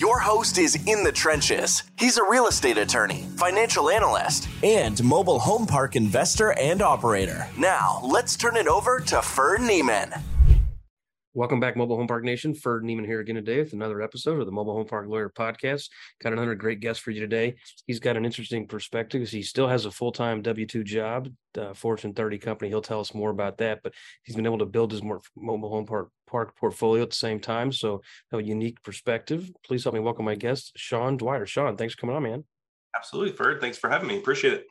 Your host is in the trenches. He's a real estate attorney, financial analyst, and mobile home park investor and operator. Now, let's turn it over to Ferd Neiman. Welcome back, Mobile Home Park Nation. Ferd Neiman here again today with another episode of the Mobile Home Park Lawyer Podcast. Got another great guest for you today. He's got an interesting perspective. He still has a full time W 2 job, uh, Fortune 30 company. He'll tell us more about that, but he's been able to build his more mobile home park, park portfolio at the same time. So, have a unique perspective. Please help me welcome my guest, Shawn Dwyer. Shawn, thanks for coming on, man. Absolutely, Ferd. Thanks for having me. Appreciate it.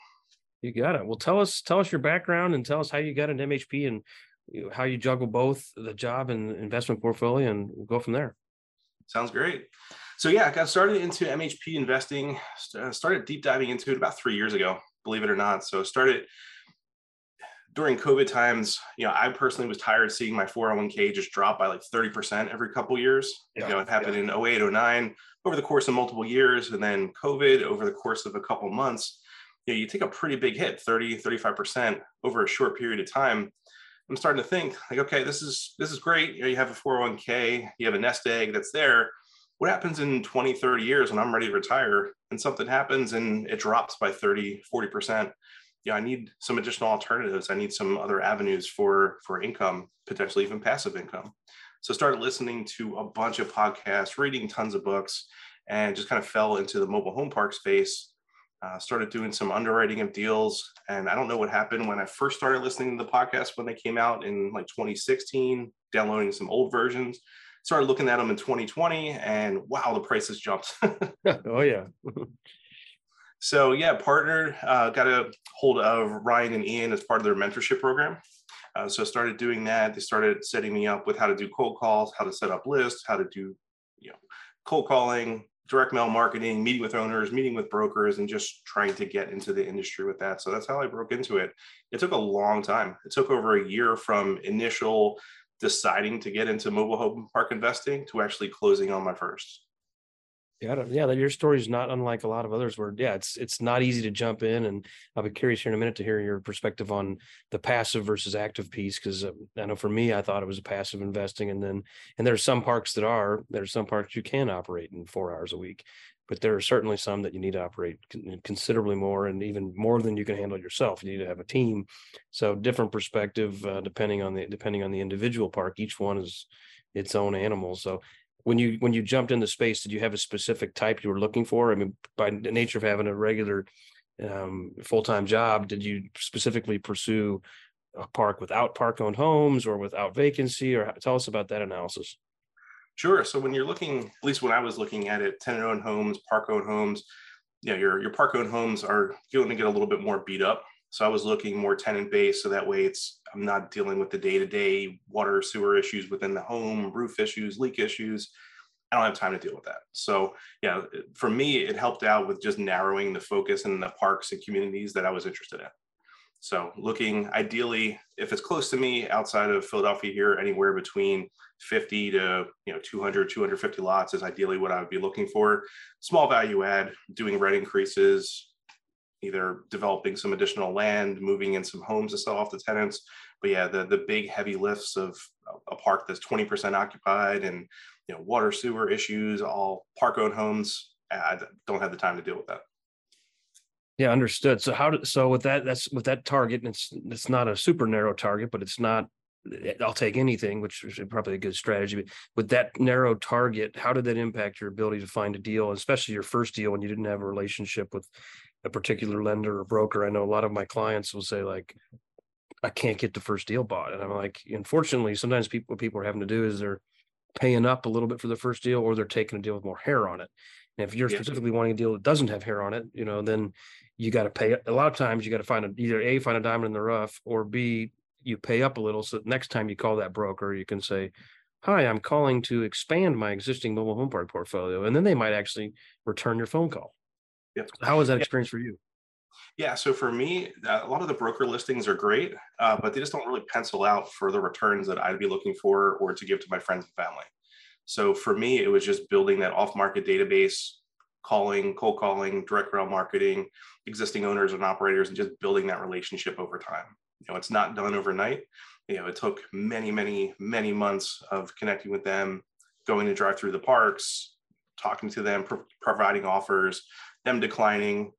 You got it. Well, tell us tell us your background and tell us how you got into MHP and how you juggle both the job and investment portfolio, and we'll go from there. Sounds great. So yeah, I got started into MHP investing. Uh, started deep diving into it about three years ago, believe it or not. So started during COVID times. You know, I personally was tired of seeing my 401k just drop by like 30% every couple years. Yeah. You know, it happened yeah. in 08, 09 over the course of multiple years, and then COVID over the course of a couple months. You know, you take a pretty big hit, 30, 35% over a short period of time I'm starting to think like, okay, this is this is great. You, know, you have a 401k, you have a nest egg that's there. What happens in 20, 30 years when I'm ready to retire and something happens and it drops by 30, 40%? Yeah, I need some additional alternatives. I need some other avenues for for income, potentially even passive income. So started listening to a bunch of podcasts, reading tons of books, and just kind of fell into the mobile home park space uh, started doing some underwriting of deals. And I don't know what happened when I first started listening to the podcast when they came out in like 2016, downloading some old versions. Started looking at them in 2020, and wow, the prices jumped. oh yeah. so yeah, partnered, uh, got a hold of Ryan and Ian as part of their mentorship program. Uh, so I started doing that. They started setting me up with how to do cold calls, how to set up lists, how to do, you know, cold calling, direct mail marketing, meeting with owners, meeting with brokers, and just trying to get into the industry with that. So that's how I broke into it. It took a long time. It took over a year from initial deciding to get into mobile home park investing to actually closing on my first. Yeah, yeah, your story is not unlike a lot of others. Where yeah, it's it's not easy to jump in, and I'll be curious here in a minute to hear your perspective on the passive versus active piece. Because uh, I know for me, I thought it was a passive investing, and then and there are some parks that are there's some parks you can operate in four hours a week, but there are certainly some that you need to operate considerably more, and even more than you can handle yourself. You need to have a team, so different perspective uh, depending on the depending on the individual park. Each one is its own animal. So when you when you jumped into the space did you have a specific type you were looking for? I mean by the nature of having a regular um, full-time job did you specifically pursue a park without park owned homes or without vacancy or tell us about that analysis. Sure. So when you're looking at least when i was looking at it tenant owned homes park owned homes you know your your park owned homes are going to get a little bit more beat up. So I was looking more tenant based, so that way it's I'm not dealing with the day to day water sewer issues within the home, roof issues, leak issues. I don't have time to deal with that. So yeah, for me, it helped out with just narrowing the focus in the parks and communities that I was interested in. So looking ideally, if it's close to me outside of Philadelphia here, anywhere between 50 to you know 200, 250 lots is ideally what I would be looking for. Small value add, doing rent increases, either developing some additional land, moving in some homes to sell off the tenants. But yeah, the the big heavy lifts of a park that's 20% occupied and you know water sewer issues, all park owned homes, I don't have the time to deal with that. Yeah, understood. So how do, so with that that's with that target, and it's it's not a super narrow target, but it's not I'll take anything, which is probably a good strategy. But with that narrow target, how did that impact your ability to find a deal, especially your first deal when you didn't have a relationship with a particular lender or broker. I know a lot of my clients will say like, I can't get the first deal bought. And I'm like, unfortunately, sometimes people what people are having to do is they're paying up a little bit for the first deal or they're taking a deal with more hair on it. And if you're specifically wanting a deal that doesn't have hair on it, you know, then you got to pay a lot of times you got to find a, either A, find a diamond in the rough or B, you pay up a little. So next time you call that broker, you can say, Hi, I'm calling to expand my existing mobile home park portfolio. And then they might actually return your phone call. Yeah. How was that experience for you? Yeah, so for me, a lot of the broker listings are great, uh, but they just don't really pencil out for the returns that I'd be looking for or to give to my friends and family. So for me, it was just building that off-market database, calling, cold calling, direct mail marketing, existing owners and operators, and just building that relationship over time. You know, it's not done overnight. You know, it took many, many, many months of connecting with them, going to drive through the parks, talking to them, pro- providing offers, them declining,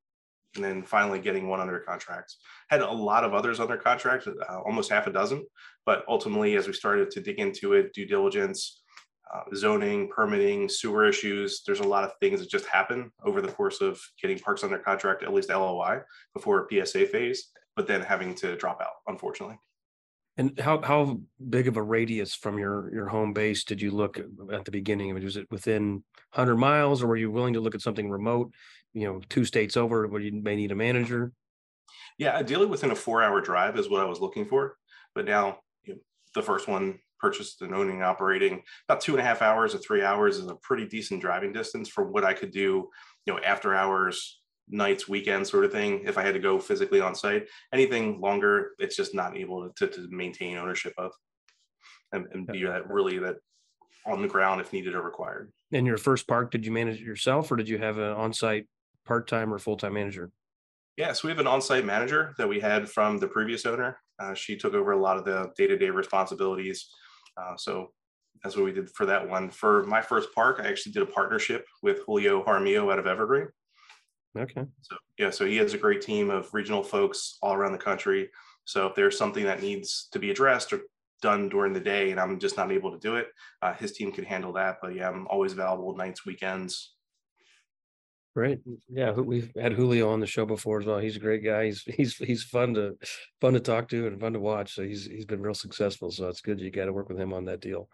and then finally getting one under contract. Had a lot of others under contract, uh, almost half a dozen, but ultimately, as we started to dig into it, due diligence, uh, zoning, permitting, sewer issues, there's a lot of things that just happen over the course of getting parks under contract, at least LOI before PSA phase, but then having to drop out, unfortunately. And how how big of a radius from your your home base did you look at the beginning? Was it within 100 miles, or were you willing to look at something remote? You know, two states over, where you may need a manager. Yeah, ideally within a four-hour drive is what I was looking for. But now you know, the first one purchased and owning and operating about two and a half hours or three hours is a pretty decent driving distance for what I could do. You know, after hours, nights, weekends sort of thing. If I had to go physically on site, anything longer, it's just not able to, to maintain ownership of and, and be that really that on the ground if needed or required. In your first park, did you manage it yourself or did you have an on-site part-time or full-time manager? Yeah, so we have an on-site manager that we had from the previous owner. Uh, she took over a lot of the day-to-day responsibilities. Uh, so that's what we did for that one. For my first park, I actually did a partnership with Julio Jaramillo out of Evergreen. Okay. So yeah, so he has a great team of regional folks all around the country. So if there's something that needs to be addressed or done during the day and I'm just not able to do it, uh, his team can handle that. But yeah, I'm always available nights, weekends. Great. Yeah, we've had Julio on the show before as well. He's a great guy. He's he's he's fun to fun to talk to and fun to watch. So he's he's been real successful. So it's good you got to work with him on that deal.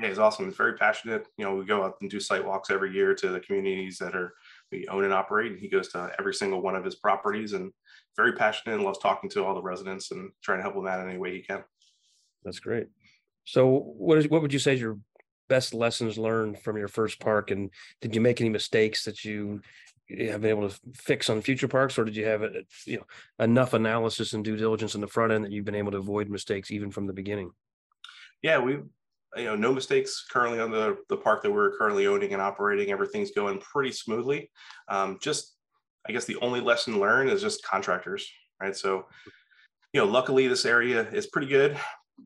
Yeah, he's awesome. He's very passionate. You know, we go out and do site walks every year to the communities that are we own and operate. And he goes to every single one of his properties and very passionate and loves talking to all the residents and trying to help them out in any way he can. That's great. So what is what would you say is your best lessons learned from your first park? And did you make any mistakes that you have been able to fix on future parks, or did you have you know enough analysis and due diligence in the front end that you've been able to avoid mistakes even from the beginning? Yeah, we you know no mistakes currently on the the park that we're currently owning and operating everything's going pretty smoothly um, just i guess the only lesson learned is just contractors right so you know luckily this area is pretty good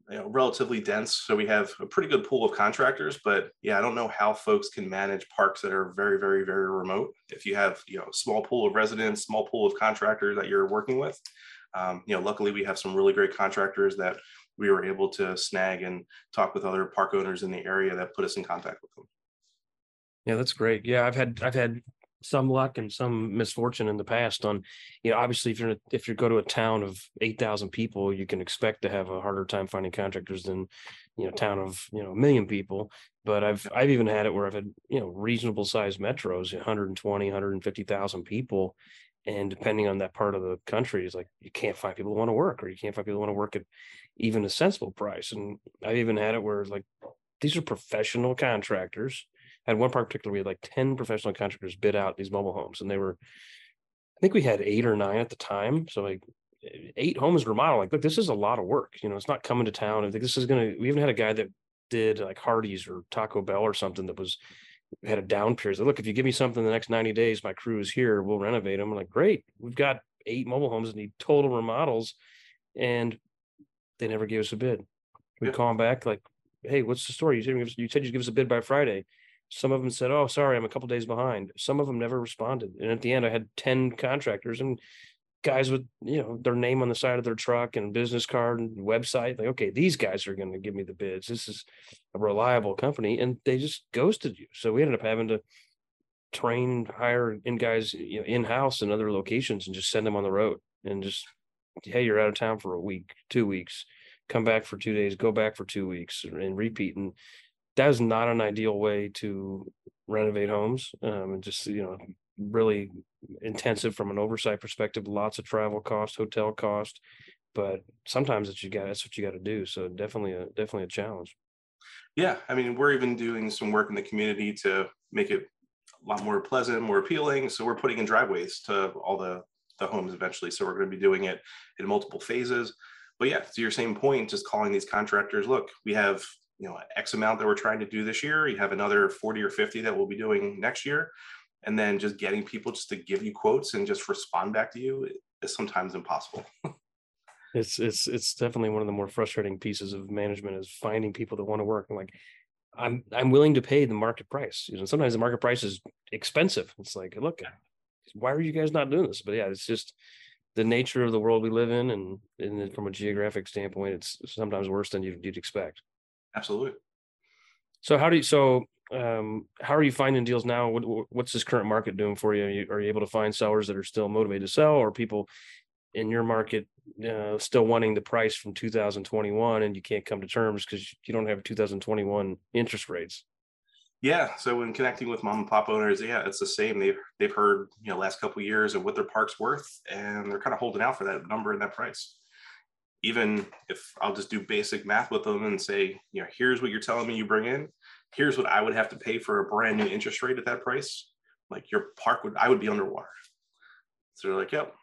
you know relatively dense so we have a pretty good pool of contractors but yeah i don't know how folks can manage parks that are very very very remote if you have you know small pool of residents small pool of contractors that you're working with um, you know luckily we have some really great contractors that we were able to snag and talk with other park owners in the area that put us in contact with them. Yeah, that's great. Yeah, I've had I've had some luck and some misfortune in the past on you know obviously if you're if you go to a town of 8000 people you can expect to have a harder time finding contractors than you know town of you know a million people but i've i've even had it where i've had you know reasonable sized metros 120 150,000 people and depending on that part of the country is like you can't find people who want to work or you can't find people who want to work at even a sensible price. And i've even had it where like these are professional contractors. Had one particular we had like 10 professional contractors bid out these mobile homes and they were I think we had eight or nine at the time. So like eight homes remodeled. Like, look, this is a lot of work. You know, it's not coming to town. I think this is gonna we even had a guy that did like Hardee's or Taco Bell or something that was had a down period. So look, if you give me something the next 90 days, my crew is here, we'll renovate them. I'm like, great, we've got eight mobile homes that need total remodels. And they never gave us a bid. We yeah. call them back like, "Hey, what's the story? You said you said you give us a bid by Friday." Some of them said, "Oh, sorry, I'm a couple days behind." Some of them never responded, and at the end, I had ten contractors and guys with you know their name on the side of their truck and business card and website. Like, okay, these guys are going to give me the bids. This is a reliable company, and they just ghosted you. So we ended up having to train, hire in guys you know, in house in other locations, and just send them on the road and just hey, you're out of town for a week, two weeks, come back for two days, go back for two weeks, and repeat. And that is not an ideal way to renovate homes. Um, and just you know, really intensive from an oversight perspective. Lots of travel cost, hotel cost, but sometimes it's you got that's what you got to do. So definitely a definitely a challenge. Yeah, I mean, we're even doing some work in the community to make it a lot more pleasant, more appealing. So we're putting in driveways to all the the homes eventually. So we're going to be doing it in multiple phases. But yeah, to your same point, just calling these contractors, look, we have you know X amount that we're trying to do this year. You have another 40 or 50 that we'll be doing next year. And then just getting people just to give you quotes and just respond back to you is sometimes impossible. it's it's it's definitely one of the more frustrating pieces of management is finding people that want to work. I'm like, I'm I'm willing to pay the market price. You know, sometimes the market price is expensive. It's like, look, why are you guys not doing this? But yeah, it's just the nature of the world we live in, and, and from a geographic standpoint, it's sometimes worse than you'd, you'd expect. Absolutely. So how do you so um, how are you finding deals now? What, what's this current market doing for you? Are, you? are you able to find sellers that are still motivated to sell, or people in your market uh, still wanting the price from 2021 and you can't come to terms because you don't have 2021 interest rates? Yeah. So when connecting with mom and pop owners, yeah, it's the same. They've they've heard you know last couple of years of what their park's worth, and they're kind of holding out for that number and that price. Even if I'll just do basic math with them and say, you know, here's what you're telling me you bring in, here's what I would have to pay for a brand new interest rate at that price. Like your park would, I would be underwater. So they're like, yep,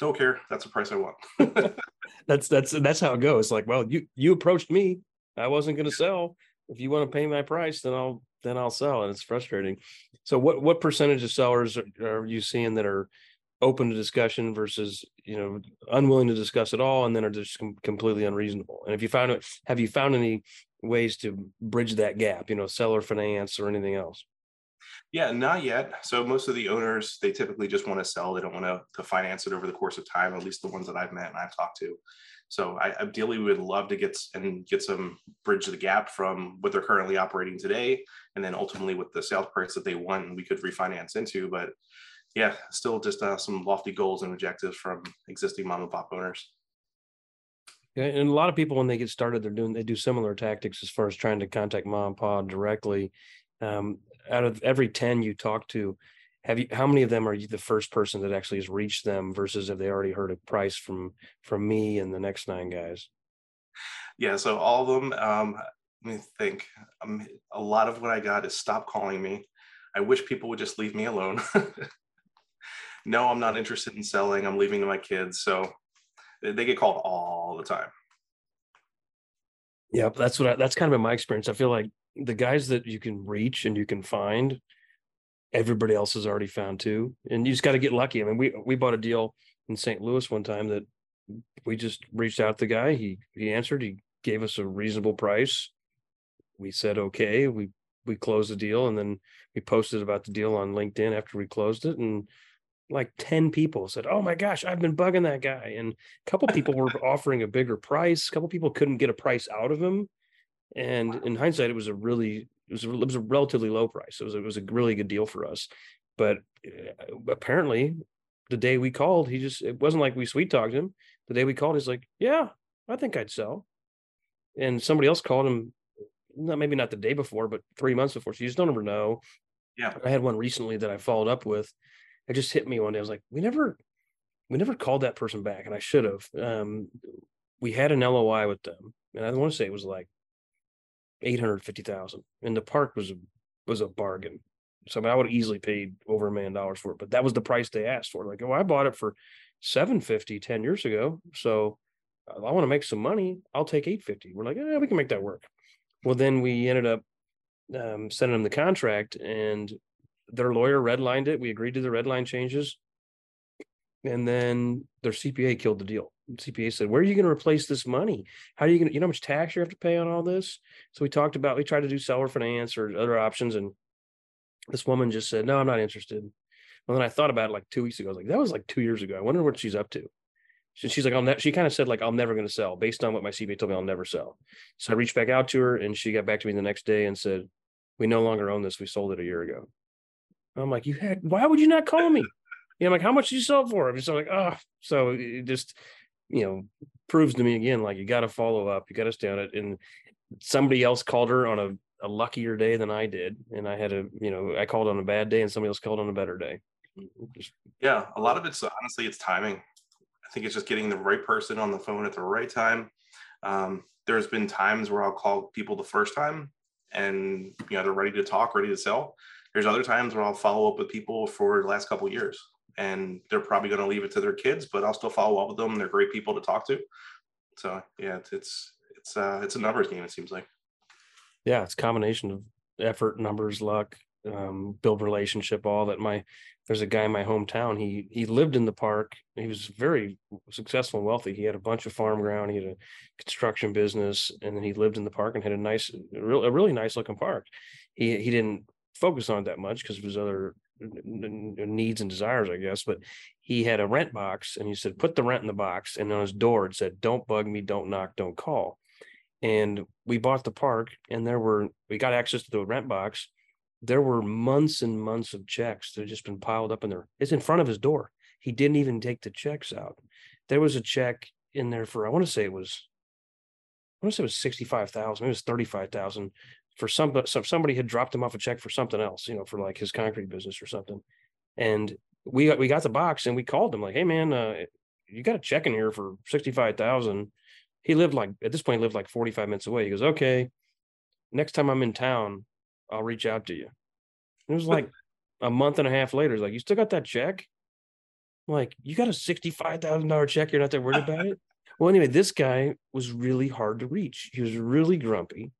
don't care. That's the price I want. that's that's that's how it goes. Like, well, you you approached me. I wasn't going to sell. If you want to pay my price, then I'll then I'll sell. And it's frustrating. So, what what percentage of sellers are, are you seeing that are open to discussion versus you know unwilling to discuss at all, and then are just com- completely unreasonable? And if you found it, have you found any ways to bridge that gap, you know, seller finance or anything else? Yeah, not yet. So most of the owners, they typically just want to sell. They don't want to, to finance it over the course of time, at least the ones that I've met and I've talked to. So I ideally we would love to get and get some bridge the gap from what they're currently operating today, and then ultimately with the sales price that they want, we could refinance into. But yeah, still just uh, some lofty goals and objectives from existing mom and pop owners. And a lot of people, when they get started, they're doing they do similar tactics as far as trying to contact mom and pop directly. Um, out of every ten you talk to, have you how many of them are you the first person that actually has reached them versus have they already heard a price from from me and the next nine guys? Yeah, so all of them. Um, let me think. Um, a lot of what I got is stop calling me. I wish people would just leave me alone. no, I'm not interested in selling. I'm leaving to my kids. So they get called all the time. Yeah, that's what I, that's kind of been my experience. I feel like the guys that you can reach and you can find, everybody else has already found too, and you just got to get lucky. I mean, we we bought a deal in St. Louis one time that we just reached out to the guy. He he answered. He gave us a reasonable price. We said okay. We we closed the deal, and then we posted about the deal on LinkedIn after we closed it, and like 10 people said, Oh my gosh, I've been bugging that guy. And a couple people were offering a bigger price. A couple people couldn't get a price out of him. And in hindsight, it was a really, it was a, it was a relatively low price. It was, it was a really good deal for us. But uh, apparently, the day we called, he just, it wasn't like we sweet talked him. The day we called, he's like, Yeah, I think I'd sell. And somebody else called him, not maybe not the day before, but three months before. So you just don't ever know. Yeah. I had one recently that I followed up with it just hit me one day. I was like, we never, we never called that person back, and I should have. Um, we had an LOI with them, and I want to say it was like eight hundred fifty thousand, and the park was was a bargain. So I, mean, I would have easily paid over a million dollars for it, but that was the price they asked for. Like, oh, I bought it for 750 10 years ago. So I want to make some money. I'll take 850. We're like, yeah, we can make that work. Well, then we ended up um, sending them the contract and their lawyer redlined it. We agreed to the red line changes. And then their CPA killed the deal. CPA said, Where are you going to replace this money? How are you going to, you know, how much tax you have to pay on all this? So we talked about, we tried to do seller finance or other options. And this woman just said, No, I'm not interested. Well, then I thought about it like two weeks ago. I was like, That was like two years ago. I wonder what she's up to. she's like, I'll ne-, she kind of said, like, I'm never going to sell based on what my CPA told me, I'll never sell. So I reached back out to her and she got back to me the next day and said, We no longer own this. We sold it a year ago. I'm like, you had, why would you not call me? You know, like, how much did you sell for? I'm just like, oh, so it just, you know, proves to me again, like you got to follow up, you got to stay on it. And somebody else called her on a, a luckier day than I did. And I had a, you know, I called on a bad day and somebody else called on a better day. Just, yeah. A lot of it's honestly, it's timing. I think it's just getting the right person on the phone at the right time. Um, there's been times where I'll call people the first time and, you know, they're ready to talk, ready to sell there's other times where I'll follow up with people for the last couple years. and they're probably going to leave it to their kids, but I'll still follow up with them. They're great people to talk to. So yeah, it's it's it's uh it's a numbers game. It seems like. Yeah, it's combination of effort, numbers, luck, um, build relationship, all that. My there's a guy in my hometown. He he lived in the park. He was very successful and wealthy. He had a bunch of farm ground. He had a construction business, and then he lived in the park and had a nice, a really nice looking park. He he didn't focus on it that much because of his other needs and desires, I guess. But he had a rent box, and he said, "Put the rent in the box." And on his door it said, "Don't bug me, don't knock, don't call." And we bought the park, and there were we got access to the rent box. There were months and months of checks that had just been piled up in there. It's in front of his door. He didn't even take the checks out. There was a check in there for I want to say it was I want to say it was sixty five thousand. It was thirty five thousand for some, some somebody had dropped him off a check for something else, you know, for like his concrete business or something. And we got we got the box and we called him like, hey man, uh, you got a check in here for sixty five thousand. He lived like at this point he lived like forty five minutes away. He goes, okay, next time I'm in town, I'll reach out to you. It was like a month and a half later. He's like, you still got that check? I'm like, you got a sixty five thousand dollar check. You're not that worried about it. Well, anyway, this guy was really hard to reach. He was really grumpy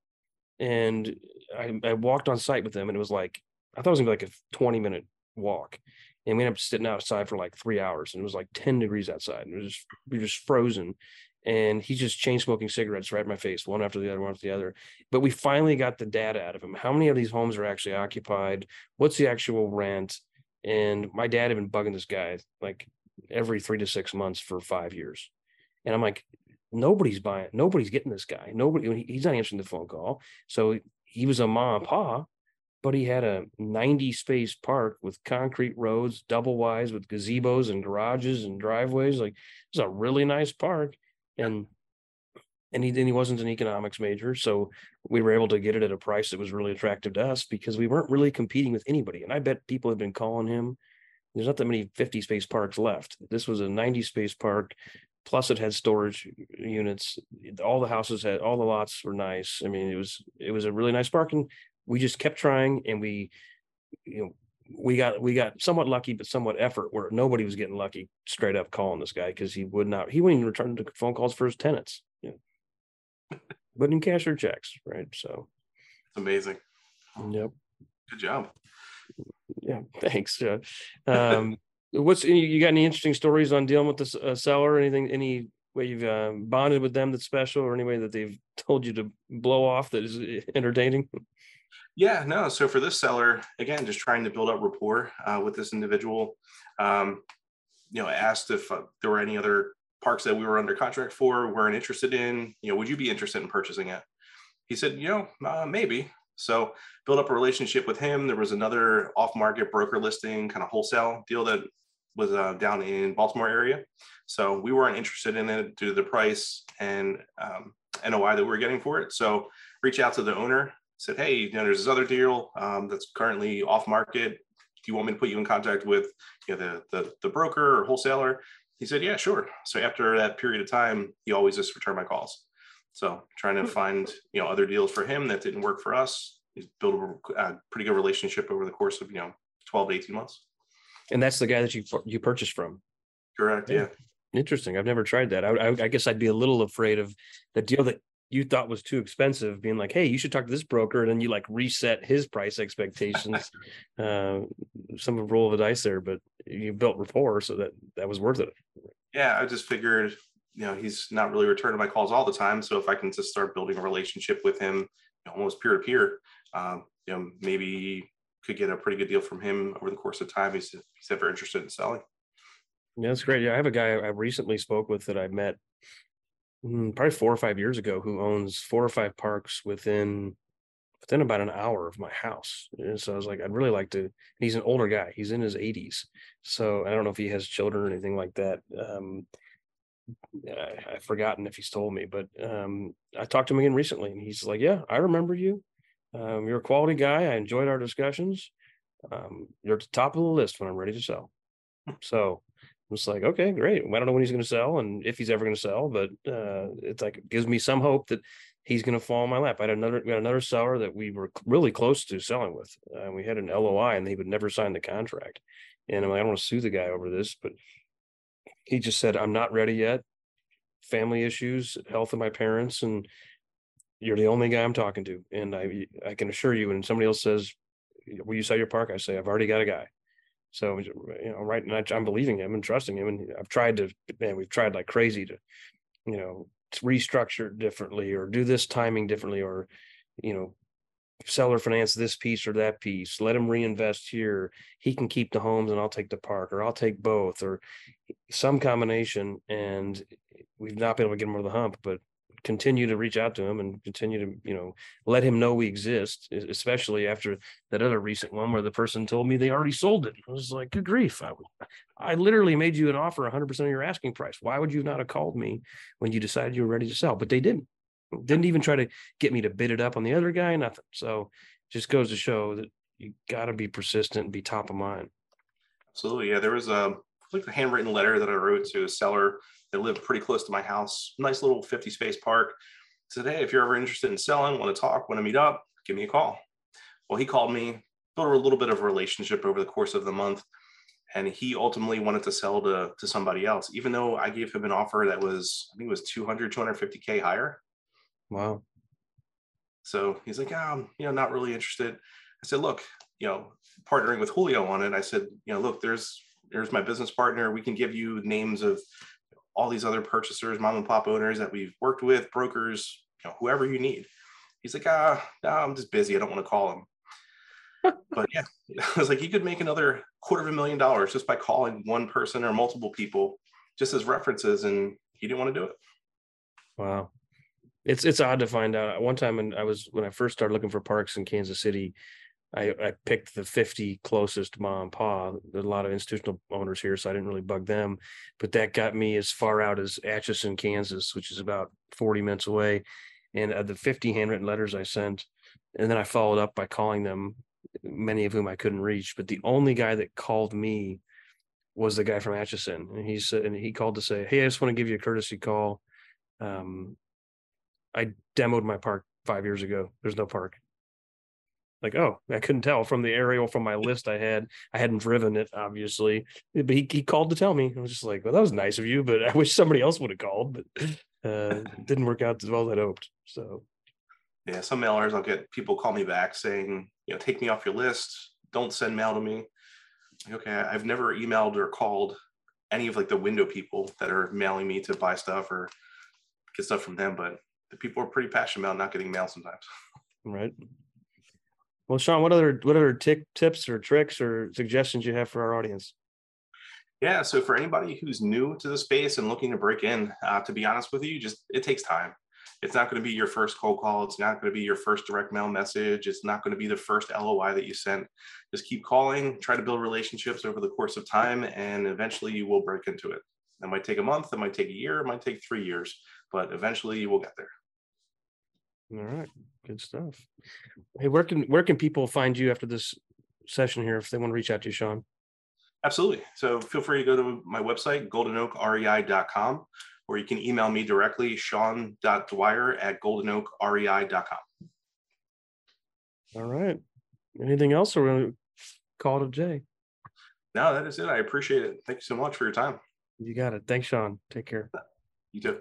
and I, I walked on site with him and it was like i thought it was gonna be like a 20 minute walk. And we ended up sitting outside for like three hours and it was like 10 degrees outside and it was just we were just frozen. And he just chain smoking cigarettes right in my face one after the other one after the other. But we finally got the data out of him. How many of these homes are actually occupied? What's the actual rent? And my dad had been bugging this guy like every three to six months for five years. And i'm like nobody's buying, nobody's getting this guy. Nobody, he's not answering the phone call. So he was a mom and pa, but he had a 90 space park with concrete roads, double wides with gazebos and garages and driveways. Like it's a really nice park. And and he and he wasn't an economics major. So we were able to get it at a price that was really attractive to us because we weren't really competing with anybody. And I bet people have been calling him. There's not that many 50 space parks left. This was a 90 space park plus it had storage units all the houses had all the lots were nice. I mean it was it was a really nice park and we just kept trying and we you know we got we got somewhat lucky but somewhat effort where nobody was getting lucky straight up calling this guy because he would not he wouldn't even return the phone calls for his tenants you know. But cash or checks right so. It's amazing. Yep. Good job. Yeah thanks yeah um What's you got any interesting stories on dealing with this uh, seller? Anything, any way you've uh, bonded with them that's special, or any way that they've told you to blow off that is uh, entertaining? Yeah, no. So for this seller, again, just trying to build up rapport uh, with this individual. Um, you know, asked if uh, there were any other parks that we were under contract for, weren't interested in. You know, would you be interested in purchasing it? He said, you know, uh, maybe. So build up a relationship with him. There was another off-market broker listing, kind of wholesale deal that was uh, down in Baltimore area. So we weren't interested in it due to the price and um, NOI that we are getting for it. So reach out to the owner, said, hey, you know, there's this other deal um, that's currently off market. Do you want me to put you in contact with you know, the, the, the broker or wholesaler? He said, yeah, sure. So after that period of time, he always just returned my calls. So trying to find, you know, other deals for him that didn't work for us. He's built a, a pretty good relationship over the course of, you know, 12 to 18 months. And that's the guy that you you purchased from. Correct. Yeah. Interesting. I've never tried that. I, I, I guess I'd be a little afraid of the deal that you thought was too expensive, being like, "Hey, you should talk to this broker," and then you like reset his price expectations. uh, some of roll of the dice there, but you built rapport, so that that was worth it. Yeah, I just figured, you know, he's not really returning my calls all the time, so if I can just start building a relationship with him, you know, almost peer to peer, you know, maybe could get a pretty good deal from him over the course of time. He's he's ever interested in selling. Yeah, that's great. Yeah, I have a guy I recently spoke with that I met mm, probably four or five years ago who owns four or five parks within within about an hour of my house. And so I was like, I'd really like to. he's an older guy. He's in his 80s, so I don't know if he has children or anything like that. Um, I, have forgotten if he's told me, but um, I talked to him again recently, and he's like, "Yeah, I remember you. Um, you're a quality guy. I enjoyed our discussions. Um, you're at the top of the list when I'm ready to sell. So it's like, okay, great. I don't know when he's going to sell and if he's ever going to sell, but uh, it's like it gives me some hope that he's going to fall in my lap. I had another we had another seller that we were really close to selling with. Uh, we had an LOI and he would never sign the contract. And I'm like, I don't want to sue the guy over this, but he just said, I'm not ready yet. Family issues, health of my parents, and you're the only guy I'm talking to. And I mm-hmm. I can assure you, when somebody else says, Will you sell your park? I say, I've already got a guy. So you know, right, and I, am believing him and trusting him, and I've tried to, man, we've tried like crazy to, you know, restructure differently or do this timing differently or, you know, seller finance this piece or that piece. Let him reinvest here. He can keep the homes, and I'll take the park, or I'll take both, or some combination. And we've not been able to get him over the hump, but continue to reach out to him and continue to you know let him know we exist especially after that other recent one where the person told me they already sold it. I was like good grief i, I literally made you an offer 100% of your asking price. Why would you not have called me when you decided you were ready to sell? But they didn't. Didn't even try to get me to bid it up on the other guy nothing. So just goes to show that you got to be persistent and be top of mind. Absolutely yeah there was a like a handwritten letter that i wrote to a seller that lived pretty close to my house. Nice little 50 space park. Said, hey, if you're ever interested in selling, want to talk, want to meet up, give me a call. Well, he called me, built a little bit of a relationship over the course of the month. And he ultimately wanted to sell to, to somebody else, even though I gave him an offer that was, I think it was 200, 250K higher. Wow. So he's like, yeah, I'm, you know, not really interested. I said, look, you know, partnering with Julio on it, I said, you know, look, there's, there's my business partner. We can give you names of all these other purchasers, mom and pop owners that we've worked with, brokers, you know, whoever you need. He's like, ah, no, I'm just busy. I don't want to call him. but yeah, I was like, you could make another quarter of a million dollars just by calling one person or multiple people just as references, and he didn't want to do it. Wow, it's it's odd to find out. One time, when I was when I first started looking for parks in Kansas City, I, I picked the 50 closest mom and pa. There's a lot of institutional owners here, so I didn't really bug them. But that got me as far out as Atchison, Kansas, which is about 40 minutes away. And of the 50 handwritten letters I sent, and then I followed up by calling them, many of whom I couldn't reach. But the only guy that called me was the guy from Atchison, and he said, and he called to say, "Hey, I just want to give you a courtesy call. Um, I demoed my park five years ago. There's no park like oh i couldn't tell from the aerial from my list i had. I hadn't driven it obviously. But he, he called to tell me. I was just like well that was nice of you but i wish somebody else would have called but uh didn't work out as well as i'd hoped. So yeah some mailers i'll get people call me back saying you know take me off your list. Don't send mail to me. Okay i've never emailed or called any of like the window people that are mailing me to buy stuff or get stuff from them but the people are pretty passionate about not getting mail sometimes. Right well, Shawn, what other what other t- tips or tricks or suggestions you have for our audience? Yeah, so for anybody who's new to the space and looking to break in, uh, to be honest with you, just it takes time. It's not going to be your first cold call. It's not going to be your first direct mail message. It's not going to be the first LOI that you sent. Just keep calling, try to build relationships over the course of time, and eventually you will break into it. It might take a month, it might take a year, it might take three years, but eventually you will get there. All right, good stuff. Hey, where can where can people find you after this session here if they want to reach out to you, Shawn? Absolutely. So feel free to go to my website, goldenoakrei.com, or you can email me directly, shawn.dwyer at goldenoakrei.com. All right. Anything else, or we're going to call it a Jay? No, that is it. I appreciate it. Thank you so much for your time. You got it. Thanks, Shawn. Take care. You too.